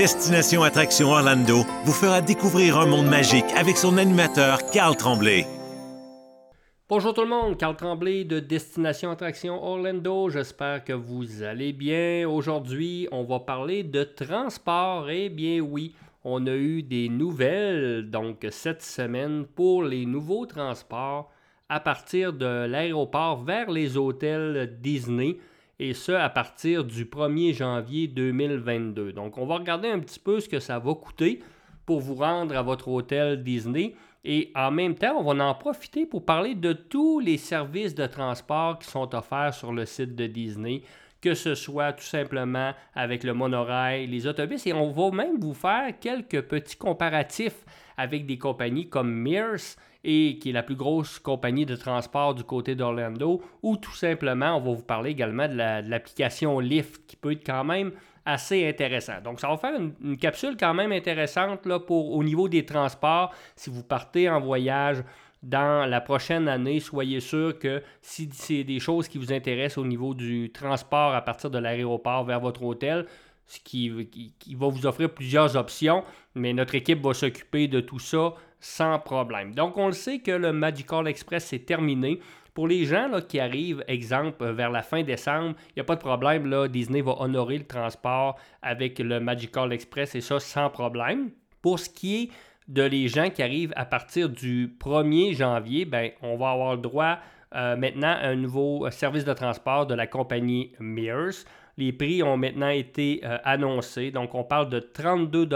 Destination Attraction Orlando vous fera découvrir un monde magique avec son animateur Carl Tremblay. Bonjour tout le monde, Carl Tremblay de Destination Attraction Orlando. J'espère que vous allez bien. Aujourd'hui, on va parler de transport. Eh bien oui, on a eu des nouvelles donc cette semaine pour les nouveaux transports à partir de l'aéroport vers les hôtels Disney et ce à partir du 1er janvier 2022. Donc on va regarder un petit peu ce que ça va coûter pour vous rendre à votre hôtel Disney et en même temps, on va en profiter pour parler de tous les services de transport qui sont offerts sur le site de Disney, que ce soit tout simplement avec le monorail, les autobus, et on va même vous faire quelques petits comparatifs avec des compagnies comme Mears et qui est la plus grosse compagnie de transport du côté d'Orlando, ou tout simplement, on va vous parler également de l'application Lyft qui peut être quand même assez intéressant. Donc, ça va faire une, capsule quand même intéressante pour, au niveau des transports. Si vous partez en voyage dans la prochaine année, soyez sûr que si c'est des choses qui vous intéressent au niveau du transport à partir de l'aéroport vers votre hôtel, ce qui, qui, va vous offrir plusieurs options, mais notre équipe va s'occuper de tout ça sans problème. Donc, on le sait que le Magical Express est terminé. Pour les gens là, qui arrivent, exemple, vers la fin décembre, il n'y a pas de problème. Là, Disney va honorer le transport avec le Magical Express et ça sans problème. Pour ce qui est de les gens qui arrivent à partir du 1er janvier, ben, on va avoir le droit euh, maintenant à un nouveau service de transport de la compagnie Mears. Les prix ont maintenant été euh, annoncés. Donc, on parle de 32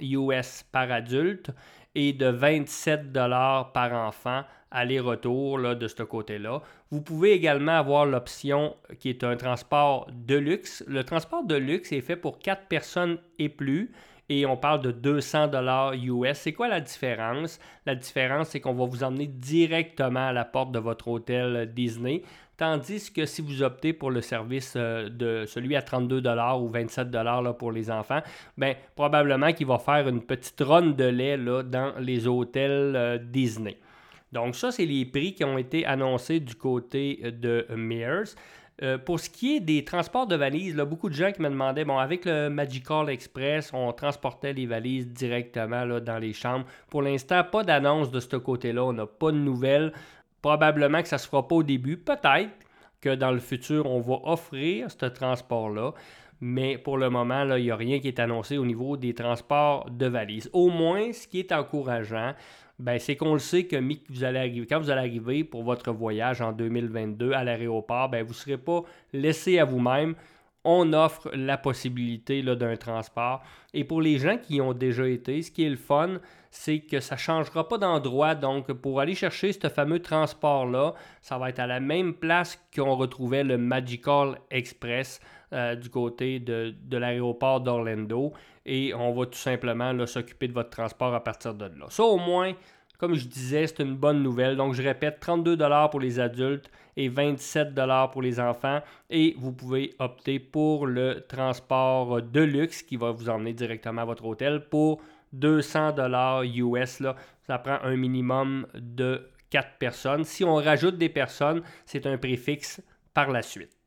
US par adulte et de 27 par enfant aller-retour de ce côté-là. Vous pouvez également avoir l'option qui est un transport de luxe. Le transport de luxe est fait pour 4 personnes et plus et on parle de 200 dollars US. C'est quoi la différence? La différence c'est qu'on va vous emmener directement à la porte de votre hôtel Disney. Tandis que si vous optez pour le service euh, de celui à 32 ou 27 là, pour les enfants, ben, probablement qu'il va faire une petite ronde de lait là, dans les hôtels euh, Disney. Donc ça, c'est les prix qui ont été annoncés du côté euh, de Mears. Pour ce qui est des transports de valises, beaucoup de gens qui me demandaient, bon, avec le Magical Express, on transportait les valises directement là, dans les chambres. Pour l'instant, pas d'annonce de ce côté-là, on n'a pas de nouvelles. Probablement que ça ne se fera pas au début. Peut-être que dans le futur, on va offrir ce transport-là. Mais pour le moment, il n'y a rien qui est annoncé au niveau des transports de valises. Au moins, ce qui est encourageant, ben, c'est qu'on le sait que vous quand vous allez arriver pour votre voyage en 2022 à l'aéroport, ben, vous ne serez pas laissé à vous-même on offre la possibilité d'un transport. Et pour les gens qui ont déjà été, ce qui est le fun, c'est que ça ne changera pas d'endroit. Donc, pour aller chercher ce fameux transport-là, ça va être à la même place qu'on retrouvait le Magical Express euh, du côté de, l'aéroport d'Orlando. Et on va tout simplement s'occuper de votre transport à partir de là. Ça, au moins, comme je disais, c'est une bonne nouvelle. Donc, je répète, 32 pour les adultes et 27 pour les enfants. Et vous pouvez opter pour le transport de luxe qui va vous emmener directement à votre hôtel pour 200 US. Là. Ça prend un minimum de 4 personnes. Si on rajoute des personnes, c'est un préfixe par la suite.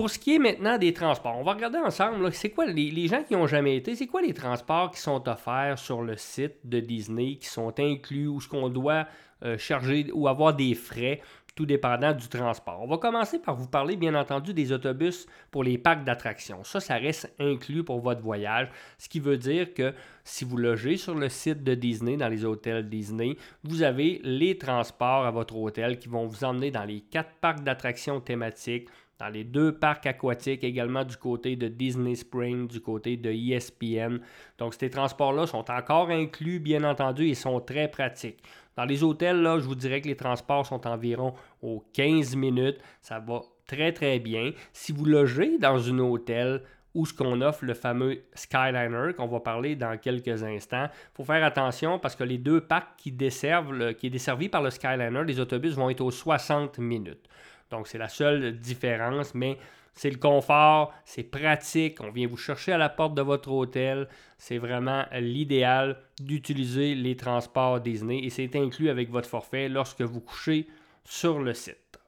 Pour ce qui est maintenant des transports, on va regarder ensemble, c'est quoi les, gens qui n'ont jamais été, c'est quoi les transports qui sont offerts sur le site de Disney, qui sont inclus ou ce qu'on doit euh, charger ou avoir des frais tout dépendant du transport? On va commencer par vous parler, bien entendu, des autobus pour les parcs d'attractions. Ça, ça reste inclus pour votre voyage, ce qui veut dire que si vous logez sur le site de Disney, dans les hôtels Disney, vous avez les transports à votre hôtel qui vont vous emmener dans les quatre parcs d'attractions thématiques, dans les deux parcs aquatiques, également du côté de Disney Spring, du côté de ESPN. Donc, ces transports-là sont encore inclus, bien entendu, et sont très pratiques. Dans les hôtels, là, je vous dirais que les transports sont environ aux 15 minutes. Ça va très, très bien. Si vous logez dans un hôtel où ce qu'on offre le fameux Skyliner, qu'on va parler dans quelques instants, il faut faire attention parce que les deux parcs qui desservent, qui est desservi par le Skyliner, les autobus vont être aux 60 minutes. Donc, c'est la seule différence, mais c'est le confort, c'est pratique, on vient vous chercher à la porte de votre hôtel. C'est vraiment l'idéal d'utiliser les transports Disney et c'est inclus avec votre forfait lorsque vous couchez sur le site.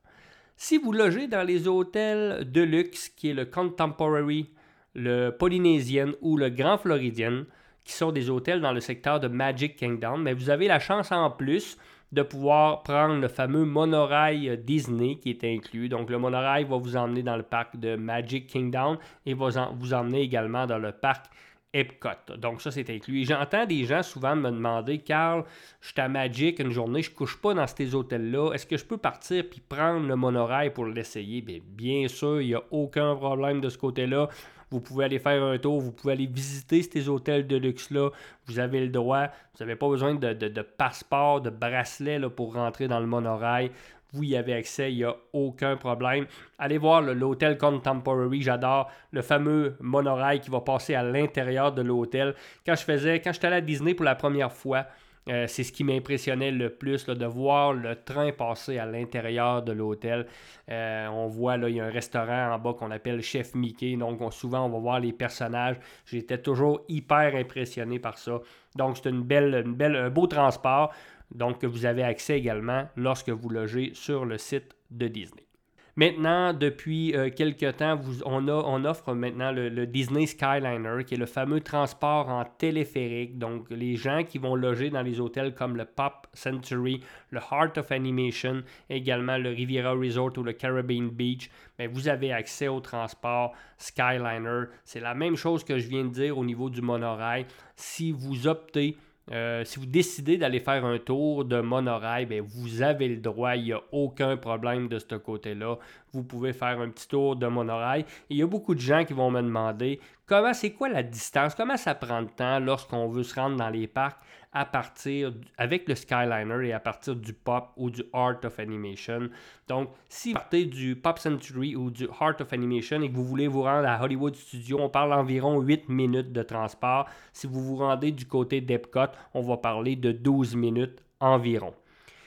Si vous logez dans les hôtels de luxe, qui est le Contemporary le Polynésien ou le Grand Floridian, qui sont des hôtels dans le secteur de Magic Kingdom, mais vous avez la chance en plus de pouvoir prendre le fameux monorail Disney qui est inclus. Donc le monorail va vous emmener dans le parc de Magic Kingdom et va vous emmener également dans le parc Epcot. Donc ça, c'est inclus. J'entends des gens souvent me demander, Carl, je suis à Magic une journée, je couche pas dans ces hôtels-là. Est-ce que je peux partir puis prendre le monorail pour l'essayer? Bien, bien sûr, il n'y a aucun problème de ce côté-là. Vous pouvez aller faire un tour, vous pouvez aller visiter ces hôtels de luxe-là. Vous avez le droit. Vous n'avez pas besoin de, passeport, de bracelet pour rentrer dans le monorail. Vous y avez accès, il n'y a aucun problème. Allez voir l'hôtel Contemporary, j'adore le fameux monorail qui va passer à l'intérieur de l'hôtel. Quand je faisais, quand j'étais allé à Disney pour la première fois, euh, c'est ce qui m'impressionnait le plus, de voir le train passer à l'intérieur de l'hôtel. Euh, on voit, là, il y a un restaurant en bas qu'on appelle Chef Mickey. Donc, souvent, on va voir les personnages. J'étais toujours hyper impressionné par ça. Donc, c'est une belle, belle, un beau transport. Donc, que vous avez accès également lorsque vous logez sur le site de Disney. Maintenant, depuis euh, quelques temps, on, offre maintenant le, Disney Skyliner, qui est le fameux transport en téléphérique. Donc, les gens qui vont loger dans les hôtels comme le Pop Century, le Heart of Animation, également le Riviera Resort ou le Caribbean Beach, ben, vous avez accès au transport Skyliner. C'est la même chose que je viens de dire au niveau du monorail. Si vous optez euh, si vous décidez d'aller faire un tour de monorail, bien, vous avez le droit, il n'y a aucun problème de ce côté-là. Vous pouvez faire un petit tour de monorail. Il y a beaucoup de gens qui vont me demander comment c'est quoi la distance, comment ça prend de temps lorsqu'on veut se rendre dans les parcs à partir avec le Skyliner et à partir du Pop ou du Art of Animation? Donc, si vous partez du Pop Century ou du Art of Animation et que vous voulez vous rendre à Hollywood Studio, on parle d'environ 8 minutes de transport. Si vous vous rendez du côté d'Epcot, on va parler de 12 minutes environ.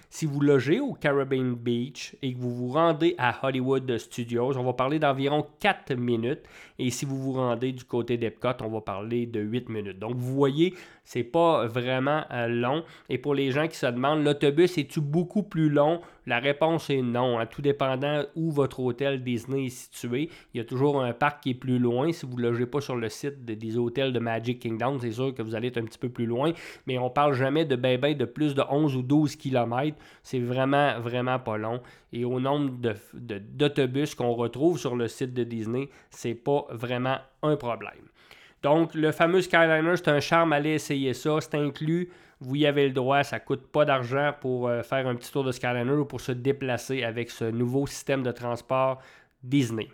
Si vous logez au Caribbean Beach et que vous vous rendez à Hollywood Studios, on va parler d'environ 4 minutes. Et si vous vous rendez du côté d'Epcot, on va parler de 8 minutes. Donc, vous voyez, c'est pas vraiment euh, long. Et pour les gens qui se demandent, l'autobus est-tu beaucoup plus long? La réponse est non. Hein. Tout dépendant où votre hôtel Disney est situé, il y a toujours un parc qui est plus loin. Si vous ne logez pas sur le site des hôtels de Magic Kingdom, c'est sûr que vous allez être un petit peu plus loin. Mais on parle jamais de bébés de plus de 11 ou 12 km. C'est vraiment, vraiment pas long. Et au nombre d'autobus qu'on retrouve sur le site de Disney, c'est pas vraiment un problème. Donc, le fameux Skyliner, c'est un charme, allez essayer ça. C'est inclus, vous y avez le droit, ça ne coûte pas d'argent pour euh, faire un petit tour de Skyliner ou pour se déplacer avec ce nouveau système de transport Disney.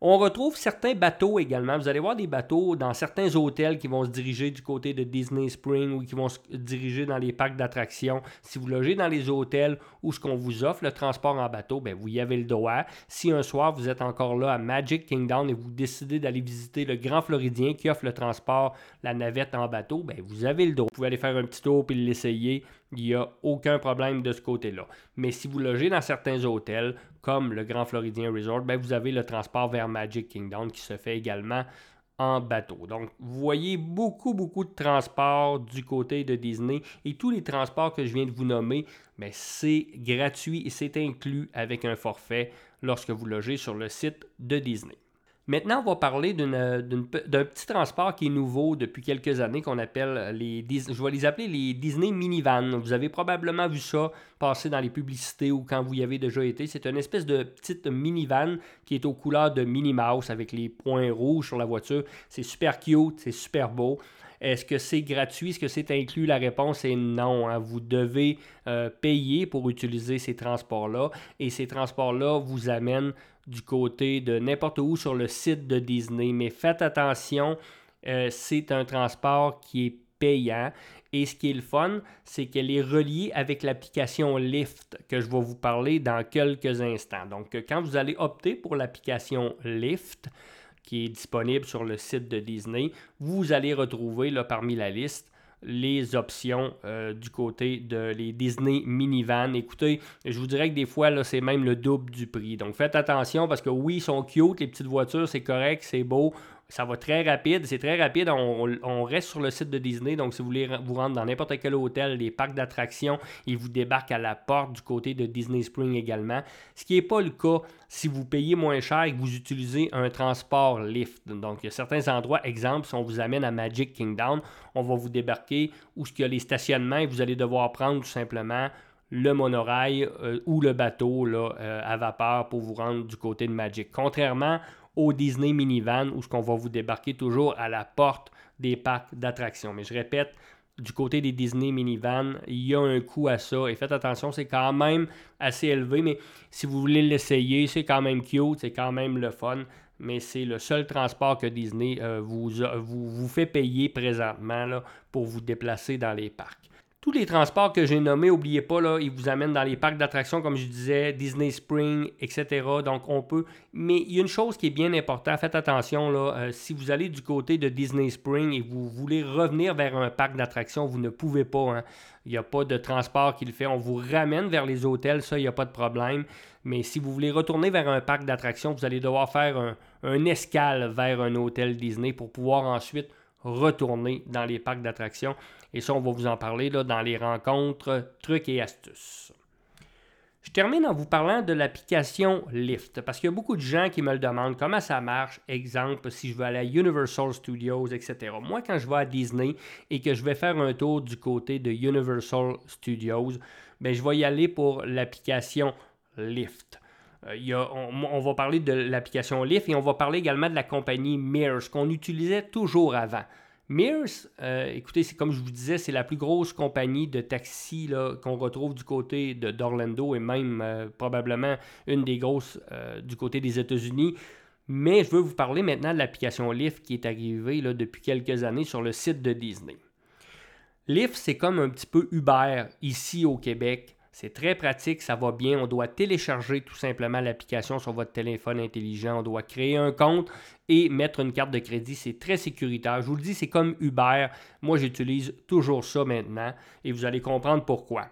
On retrouve certains bateaux également. Vous allez voir des bateaux dans certains hôtels qui vont se diriger du côté de Disney Spring ou qui vont se diriger dans les parcs d'attractions. Si vous logez dans les hôtels où ce qu'on vous offre, le transport en bateau, ben vous y avez le droit. Si un soir vous êtes encore là à Magic Kingdom et vous décidez d'aller visiter le Grand Floridien qui offre le transport, la navette en bateau, ben vous avez le droit. Vous pouvez aller faire un petit tour puis l'essayer. Il n'y a aucun problème de ce côté-là. Mais si vous logez dans certains hôtels, comme le Grand Floridien Resort, ben vous avez le transport vers Magic Kingdom qui se fait également en bateau. Donc, vous voyez beaucoup, beaucoup de transports du côté de Disney et tous les transports que je viens de vous nommer, mais c'est gratuit et c'est inclus avec un forfait lorsque vous logez sur le site de Disney. Maintenant, on va parler d'un petit transport qui est nouveau depuis quelques années qu'on appelle les je vais les appeler les Disney Minivan. Vous avez probablement vu ça passer dans les publicités ou quand vous y avez déjà été. C'est une espèce de petite minivan qui est aux couleurs de Minnie Mouse avec les points rouges sur la voiture. C'est super cute, c'est super beau. Est-ce que c'est gratuit? Est-ce que c'est inclus? La réponse est non. Hein. Vous devez euh, payer pour utiliser ces transports-là et ces transports-là vous amènent du côté de n'importe où sur le site de Disney. Mais faites attention, euh, c'est un transport qui est payant. Et ce qui est le fun, c'est qu'elle est reliée avec l'application Lyft que je vais vous parler dans quelques instants. Donc, quand vous allez opter pour l'application Lyft, qui est disponible sur le site de Disney, vous allez retrouver là, parmi la liste les options euh, du côté de les Disney Minivan. Écoutez, je vous dirais que des fois, c'est même le double du prix. Donc faites attention parce que oui, ils sont cute, les petites voitures, c'est correct, c'est beau. Ça va très rapide, c'est très rapide. On, reste sur le site de Disney, donc si vous voulez vous rendre dans n'importe quel hôtel, les parcs d'attractions, ils vous débarquent à la porte du côté de Disney Spring également. Ce qui n'est pas le cas si vous payez moins cher et que vous utilisez un transport lift. Donc, il y a certains endroits, exemple, si on vous amène à Magic Kingdom, on va vous débarquer où il y a les stationnements et vous allez devoir prendre tout simplement le monorail euh, ou le bateau là, euh, à vapeur pour vous rendre du côté de Magic. Contrairement Disney Minivan où ce qu'on va vous débarquer toujours à la porte des parcs d'attractions. Mais je répète, du côté des Disney Minivan, il y a un coût à ça. Et faites attention, c'est quand même assez élevé, mais si vous voulez l'essayer, c'est quand même cute, c'est quand même le fun. Mais c'est le seul transport que Disney euh, vous, fait payer présentement pour vous déplacer dans les parcs. Tous les transports que j'ai nommés, n'oubliez pas, ils vous amènent dans les parcs d'attractions, comme je disais, Disney Spring, etc. Donc, on peut. Mais il y a une chose qui est bien importante, faites attention, euh, si vous allez du côté de Disney Spring et vous voulez revenir vers un parc d'attractions, vous ne pouvez pas. Hein. Il n'y a pas de transport qui le fait. On vous ramène vers les hôtels, ça, il n'y a pas de problème. Mais si vous voulez retourner vers un parc d'attractions, vous allez devoir faire un escale vers un hôtel Disney pour pouvoir ensuite retourner dans les parcs d'attractions. Et ça, on va vous en parler là, dans les rencontres, trucs et astuces. Je termine en vous parlant de l'application Lyft, parce qu'il y a beaucoup de gens qui me le demandent comment ça marche. Exemple, si je veux aller à Universal Studios, etc. Moi, quand je vais à Disney et que je vais faire un tour du côté de Universal Studios, bien, je vais y aller pour l'application Lyft. Euh, on, va parler de l'application Lyft et on va parler également de la compagnie Mears qu'on utilisait toujours avant. Mears, euh, écoutez, c'est comme je vous disais, c'est la plus grosse compagnie de taxi qu'on retrouve du côté d'Orlando et même euh, probablement une des grosses du côté des États-Unis. Mais je veux vous parler maintenant de l'application Lyft qui est arrivée depuis quelques années sur le site de Disney. Lyft, c'est comme un petit peu Uber ici au Québec. C'est très pratique, ça va bien. On doit télécharger tout simplement l'application sur votre téléphone intelligent. On doit créer un compte et mettre une carte de crédit. C'est très sécuritaire. Je vous le dis, c'est comme Uber. Moi, j'utilise toujours ça maintenant et vous allez comprendre pourquoi.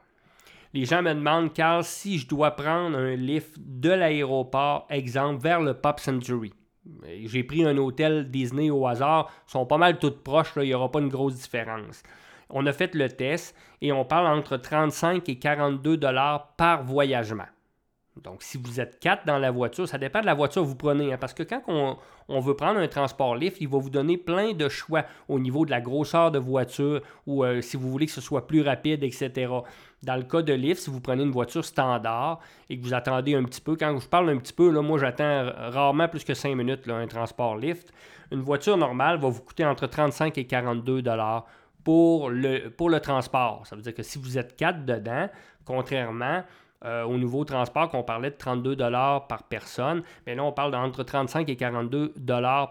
Les gens me demandent, Carl, si je dois prendre un lift de l'aéroport, exemple, vers le Pop Century. J'ai pris un hôtel Disney au hasard. Ils sont pas mal toutes proches, il n'y aura pas une grosse différence. On a fait le test et on parle entre 35 et 42 dollars par voyagement. Donc, si vous êtes quatre dans la voiture, ça dépend de la voiture que vous prenez. Hein, parce que quand on, veut prendre un transport lift, il va vous donner plein de choix au niveau de la grosseur de voiture ou euh, si vous voulez que ce soit plus rapide, etc. Dans le cas de lift, si vous prenez une voiture standard et que vous attendez un petit peu, quand je parle un petit peu, là, moi j'attends rarement plus que 5 minutes un transport lift. Une voiture normale va vous coûter entre 35 et 42 dollars pour le, pour le transport. Ça veut dire que si vous êtes quatre dedans, contrairement euh, au nouveau transport qu'on parlait de 32 par personne, mais là on parle d'entre 35 et 42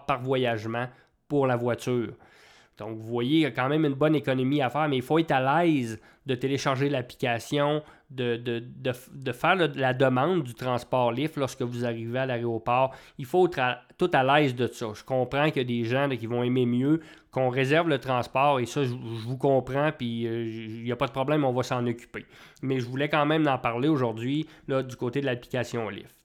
par voyagement pour la voiture. Donc, vous voyez, il y a quand même une bonne économie à faire, mais il faut être à l'aise de télécharger l'application, de, de, faire la demande du transport Lyft lorsque vous arrivez à l'aéroport. Il faut être tout à l'aise de ça. Je comprends qu'il y a des gens qui vont aimer mieux qu'on réserve le transport, et ça, je, vous comprends, puis euh, il n'y a pas de problème, on va s'en occuper. Mais je voulais quand même en parler aujourd'hui du côté de l'application Lyft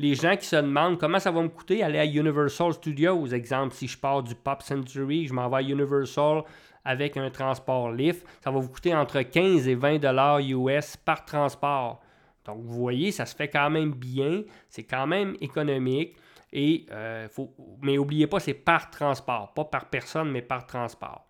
les gens qui se demandent comment ça va me coûter aller à Universal Studios? Exemple, si je pars du Pop Century, je m'en vais à Universal avec un transport Lyft, ça va vous coûter entre 15 et 20 dollars US par transport. Donc, vous voyez, ça se fait quand même bien, c'est quand même économique. Et, euh, faut, mais n'oubliez pas, c'est par transport, pas par personne, mais par transport.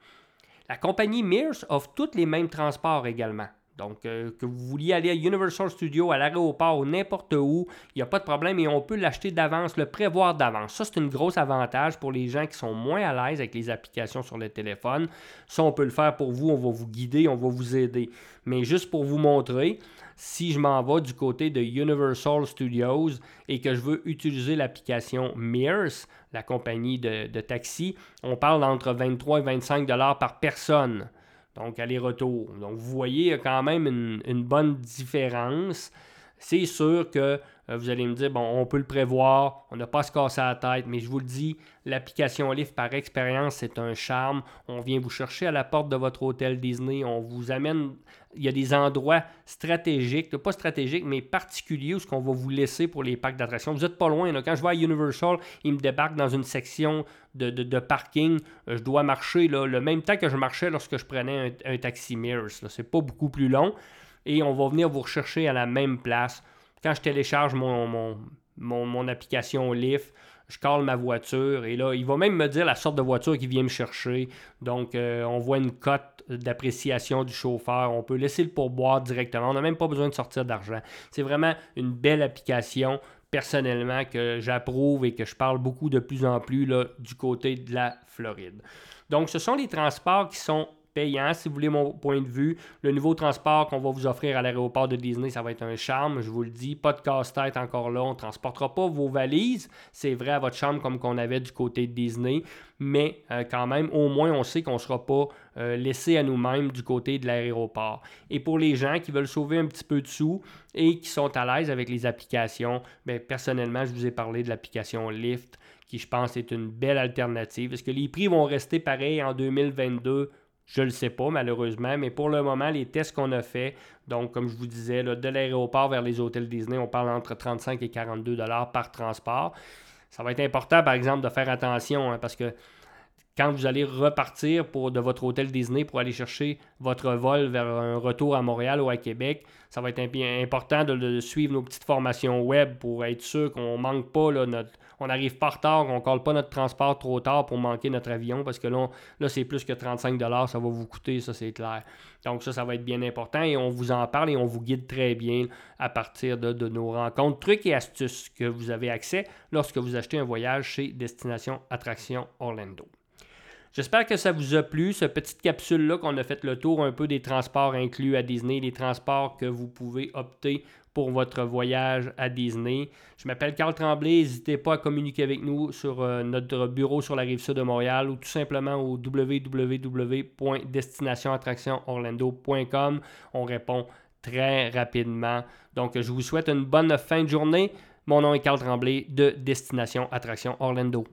La compagnie Mears offre tous les mêmes transports également. Donc, euh, que vous vouliez aller à Universal Studios, à l'aéroport ou n'importe où, il n'y a pas de problème et on peut l'acheter d'avance, le prévoir d'avance. Ça, c'est un gros avantage pour les gens qui sont moins à l'aise avec les applications sur le téléphone. Ça, on peut le faire pour vous, on va vous guider, on va vous aider. Mais juste pour vous montrer, si je m'en vais du côté de Universal Studios et que je veux utiliser l'application Mears, la compagnie de, de taxi, on parle d'entre 23 et 25 dollars par personne. Donc, aller-retour. Donc, vous voyez, il y a quand même une, bonne différence. C'est sûr que Euh, vous allez me dire, bon, on peut le prévoir, on n'a pas à se casser la tête, mais je vous le dis, l'application Lyft par expérience, c'est un charme. On vient vous chercher à la porte de votre hôtel Disney, on vous amène il y a des endroits stratégiques, pas stratégiques, mais particuliers où ce qu'on va vous laisser pour les parcs d'attractions. Vous n'êtes pas loin. Quand je vais à Universal, ils me débarquent dans une section de, parking. Euh, je dois marcher le même temps que je marchais lorsque je prenais un, taxi Mirrors. C'est pas beaucoup plus long. Et on va venir vous rechercher à la même place. Quand je télécharge mon, mon, mon application Lyft, je cale ma voiture et là, il va même me dire la sorte de voiture qui vient me chercher. Donc, euh, on voit une cote d'appréciation du chauffeur. On peut laisser le pourboire directement. On n'a même pas besoin de sortir d'argent. C'est vraiment une belle application personnellement que j'approuve et que je parle beaucoup de plus en plus là, du côté de la Floride. Donc, ce sont les transports qui sont si vous voulez mon point de vue. Le nouveau transport qu'on va vous offrir à l'aéroport de Disney, ça va être un charme, je vous le dis. Pas de casse-tête encore là. On ne transportera pas vos valises. C'est vrai à votre chambre comme qu'on avait du côté de Disney. Mais euh, quand même, au moins, on sait qu'on ne sera pas euh, laissé à nous-mêmes du côté de l'aéroport. Et pour les gens qui veulent sauver un petit peu de sous et qui sont à l'aise avec les applications, bien, personnellement, je vous ai parlé de l'application Lyft qui, je pense, est une belle alternative. Est-ce que les prix vont rester pareils en 2022? Je ne le sais pas, malheureusement, mais pour le moment, les tests qu'on a fait, donc comme je vous disais, de l'aéroport vers les hôtels Disney, on parle entre 35 et 42 dollars par transport. Ça va être important, par exemple, de faire attention, hein, parce que quand vous allez repartir de votre hôtel Disney pour aller chercher votre vol vers un retour à Montréal ou à Québec, ça va être important de, suivre nos petites formations web pour être sûr qu'on manque pas on n'arrive pas retard, on ne colle pas notre transport trop tard pour manquer notre avion parce que là, c'est plus que 35 ça va vous coûter, ça c'est clair. Donc ça, ça va être bien important et on vous en parle et on vous guide très bien à partir de nos rencontres, trucs et astuces que vous avez accès lorsque vous achetez un voyage chez Destination Attraction Orlando. J'espère que ça vous a plu, cette petite capsule-là qu'on a fait le tour un peu des transports inclus à Disney, les transports que vous pouvez opter pour votre voyage à Disney. Je m'appelle Carl Tremblay. N'hésitez pas à communiquer avec nous sur euh, notre bureau sur la rive sud de Montréal ou tout simplement au www.destinationattractionorlando.com. On répond très rapidement. Donc, je vous souhaite une bonne fin de journée. Mon nom est Carl Tremblay de Destination Attraction Orlando.